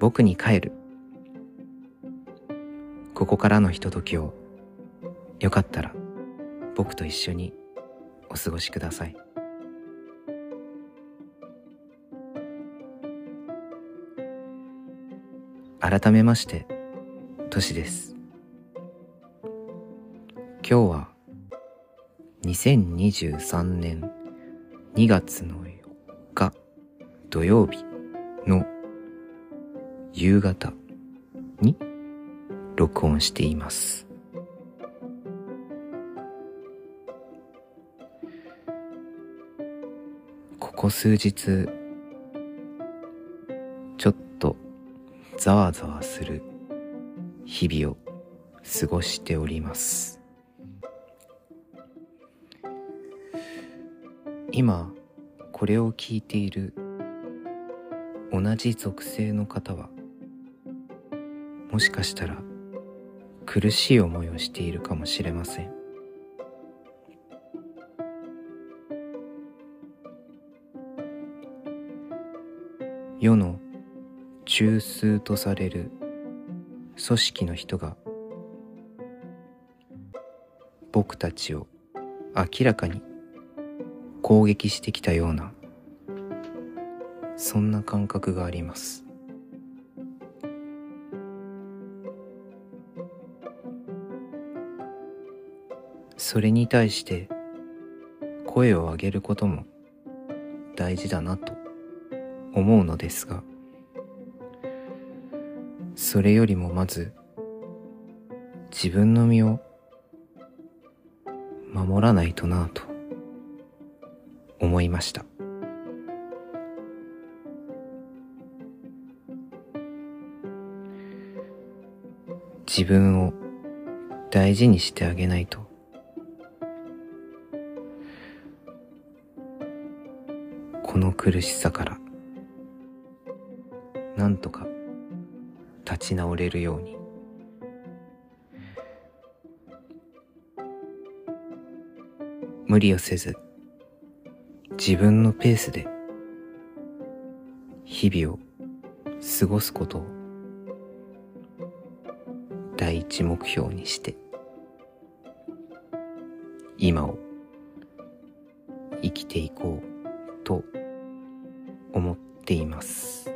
僕に帰る。ここからのひとときをよかったら僕と一緒にお過ごしください。改めましてトシです。今日は2023年2月の4日土曜日の夕方に録音しています。ここ数日ちょっとざわざわする日々を過ごしております。今これを聞いている同じ属性の方はもしかしたら苦しい思いをしているかもしれません。世の中枢とされる組織の人が僕たちを明らかに攻撃してきたようなそんな感覚があります。それに対して声を上げることも大事だなと思うのですがそれよりもまず自分の身を守らないとなと思いました。自分を大事にしてあげないとの苦しさからなんとか立ち直れるように。無理をせず自分のペースで日々を過ごすことを第一目標にして今を生きていこうと思っています。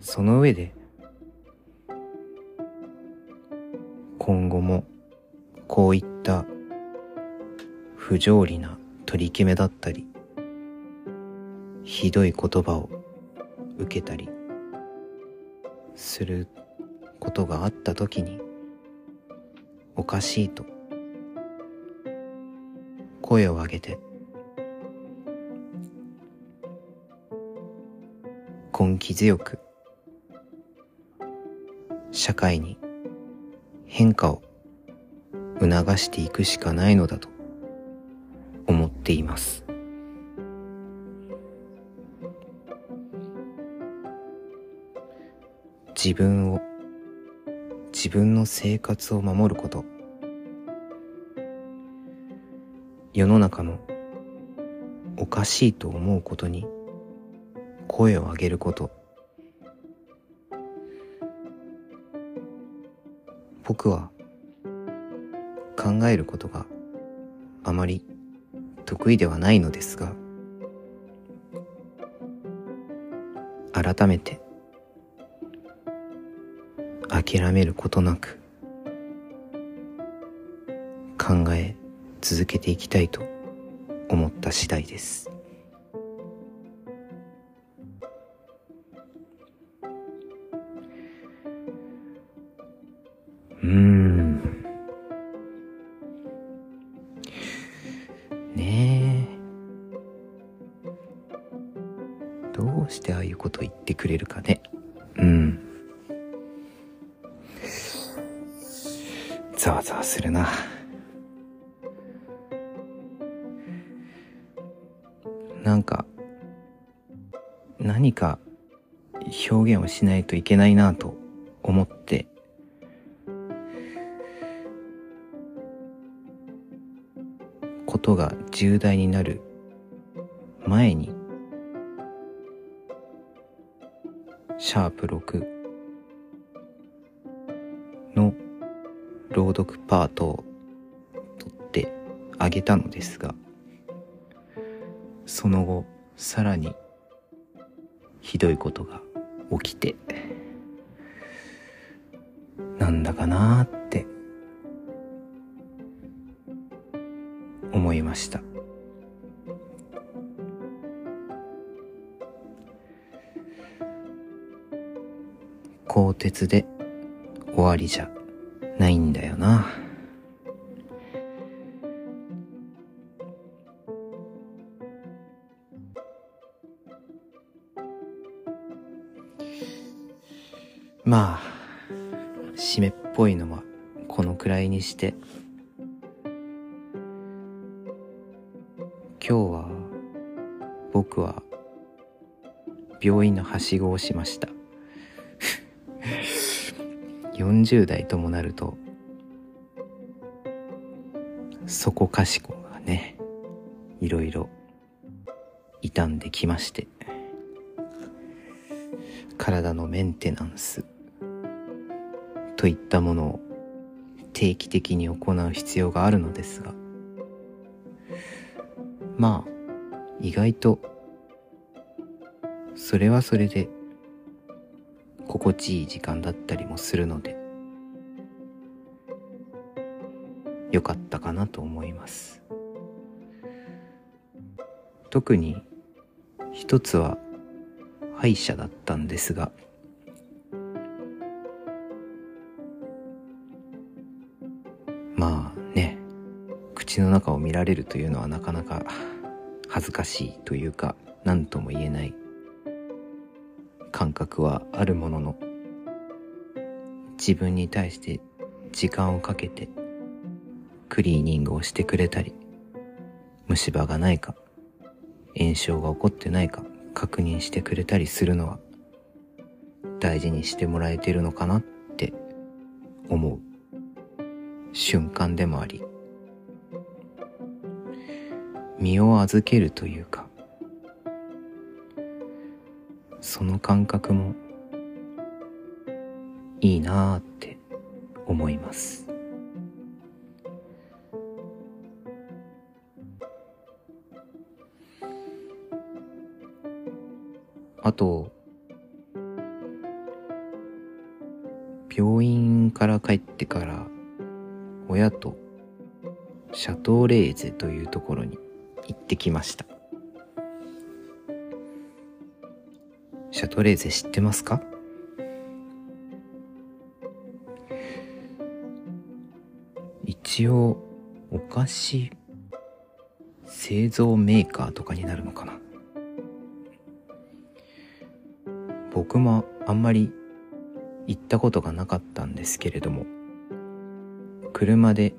その上で今後もこういった不条理な取り決めだったりひどい言葉を受けたりすることがあった時におかしいと声を上げて。根気強く社会に変化を促していくしかないのだと思っています。自分を自分の生活を守ること。世の中のおかしいと思うことに声を上げること。僕は考えることがあまり得意ではないのですが改めて諦めることなく考え続けていきたいと思った次第です。うん。ねえ。どうしてああいうこと言ってくれるかね。うん。ざわざわするな。なんか何か表現をしないといけないなと思って。ことが重大になる前にシャープ6の朗読パートを取ってあげたのですが。その後さらにひどいことが起きてなんだかなーって思いました。鋼鉄で終わりじゃないんだよな。まあ締めっぽいのはこのくらいにして。今日は僕は病院のはしごをしました。40代ともなるとそこかしこがねいろいろ傷んできまして。体のメンテナンスといったものを定期的に行う必要があるのですが。まあ意外とそれはそれで心地いい時間だったりもするので良かったかなと思います。特に一つは歯医者だったんですが。の中を見られるというのはなかなか恥ずかしいというか何とも言えない感覚はあるものの自分に対して時間をかけてクリーニングをしてくれたり虫歯がないか炎症が起こってないか確認してくれたりするのは大事にしてもらえてるのかなって思う瞬間でもあり身を預けるというか。その感覚もいいなーって思います。あと病院から帰ってから親とシャトーレーゼというところに行ってきました。シャトレーゼ知ってますか？一応お菓子製造メーカーとかになるのかな？僕もあんまり行ったことがなかったんですけれども車で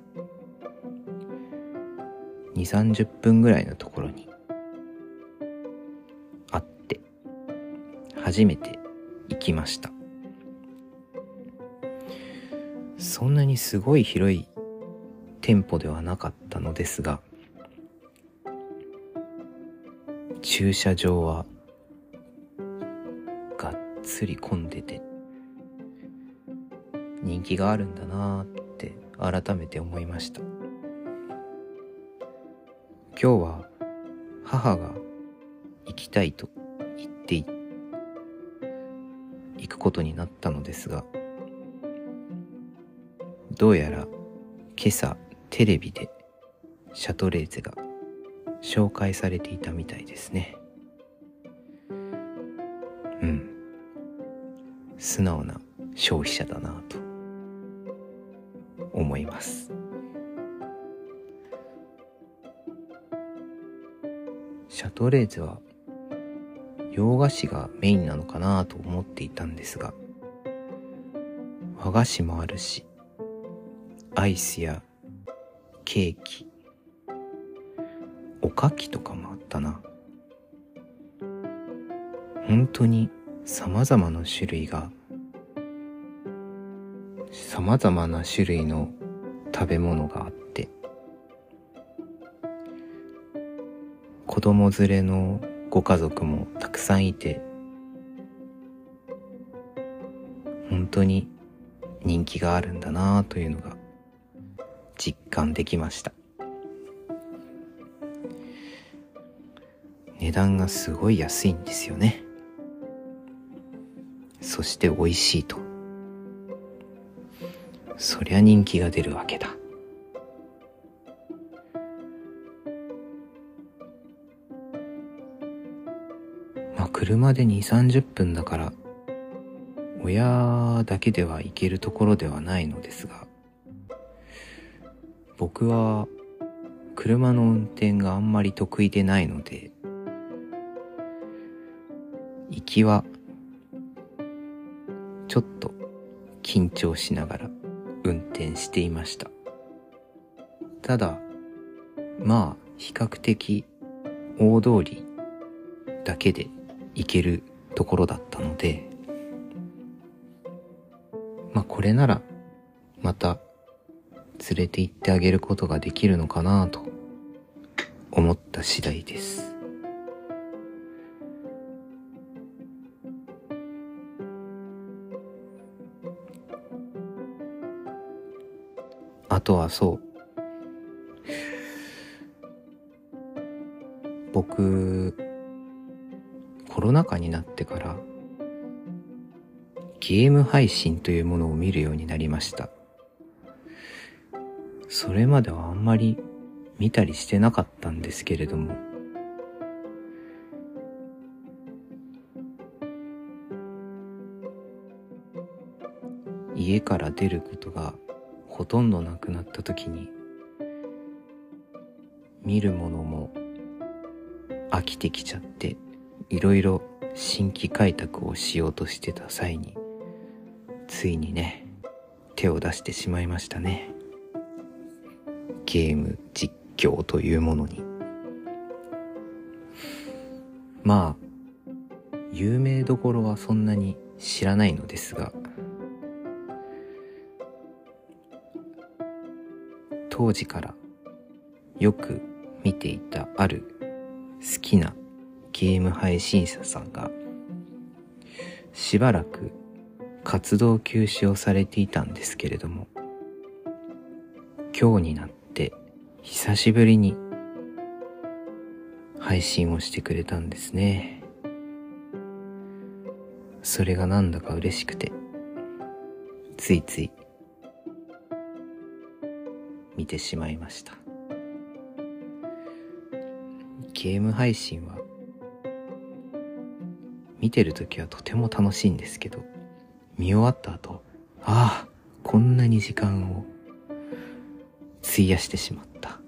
2 3 0分ぐらいのところにあって初めて行きました。そんなにすごい広い店舗ではなかったのですが駐車場はがっつり混んでて人気があるんだなーって改めて思いました。今日は母が行きたいと言って行くことになったのですがどうやら今朝テレビでシャトレーゼが紹介されていたみたいですね。うん。素直な消費者だなと思います。シャトレーゼは洋菓子がメインなのかなと思っていたんですが和菓子もあるしアイスやケーキおかきとかもあったな。本当に様々な種類が様々な種類の食べ物があった子供連れのご家族もたくさんいて本当に人気があるんだなというのが実感できました。値段がすごい安いんですよね。そして美味しいと。そりゃ人気が出るわけだ。車で2 3 0分だから親だけでは行けるところではないのですが僕は車の運転があんまり得意でないので行きはちょっと緊張しながら運転していました。ただまあ比較的大通りだけで行けるところだったのでまあこれならまた連れて行ってあげることができるのかなと思った次第です。あとはそう。僕コロナ禍になってからゲーム配信というものを見るようになりました。それまではあんまり見たりしてなかったんですけれども。家から出ることがほとんどなくなった時に見るものも飽きてきちゃっていろいろ新規開拓をしようとしてた際についにね手を出してしまいましたね。ゲーム実況というものに。まあ有名どころはそんなに知らないのですが当時からよく見ていたある好きなゲーム配信者さんがしばらく活動休止をされていたんですけれども今日になって久しぶりに配信をしてくれたんですね。それがなんだか嬉しくてついつい見てしまいました。ゲーム配信は見てるときはとても楽しいんですけど見終わった後ああこんなに時間を費やしてしまった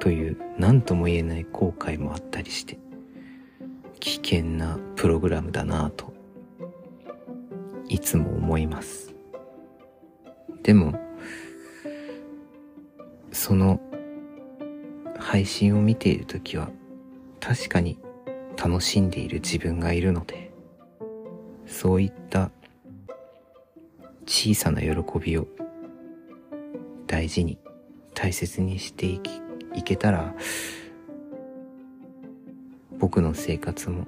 という何とも言えない後悔もあったりして危険なプログラムだなぁといつも思います。でもその配信を見ている時は確かに楽しんでいる自分がいるのでそういった小さな喜びを大事に大切にしていきいけたら僕の生活も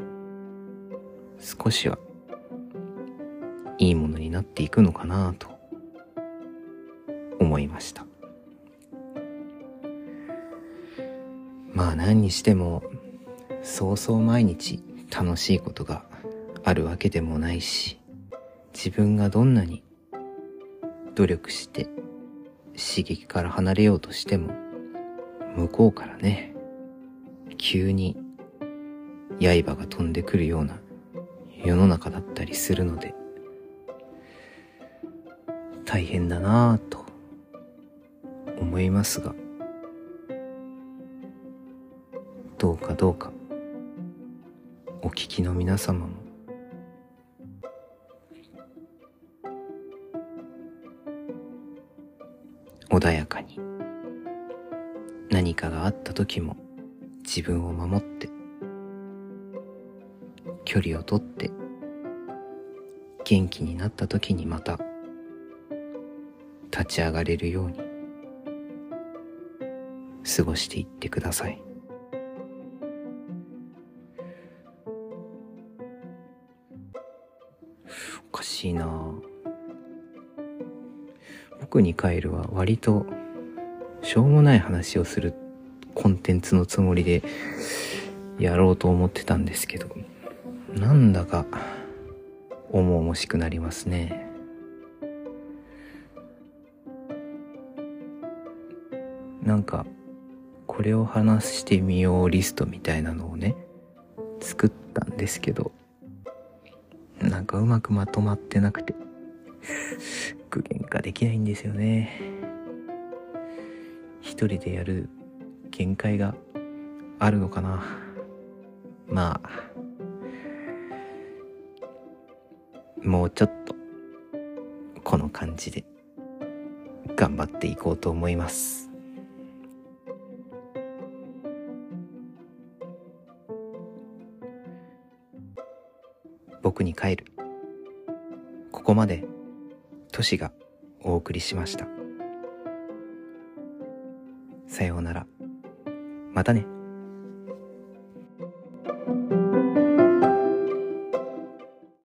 少しはいいものになっていくのかなと思いました。まあ何にしてもそうそう毎日楽しいことがあるわけでもないし自分がどんなに努力して刺激から離れようとしても向こうからね急に刃が飛んでくるような世の中だったりするので大変だなぁと思いますがどうかどうかお聞きの皆様も穏やかに。何かがあった時も自分を守って距離をとって元気になった時にまた立ち上がれるように過ごしていってください。おかしいな僕に帰るは割としょうもない話をするコンテンツのつもりでやろうと思ってたんですけどなんだか重々しくなりますね。なんかこれを話してみようリストみたいなのをね作ったんですけどなんかうまくまとまってなくて。具現化できないんですよね。一人でやる限界があるのかな。まあもうちょっとこの感じで頑張っていこうと思います。僕に帰る。ここまでトシがお送りしました。さようなら。またね。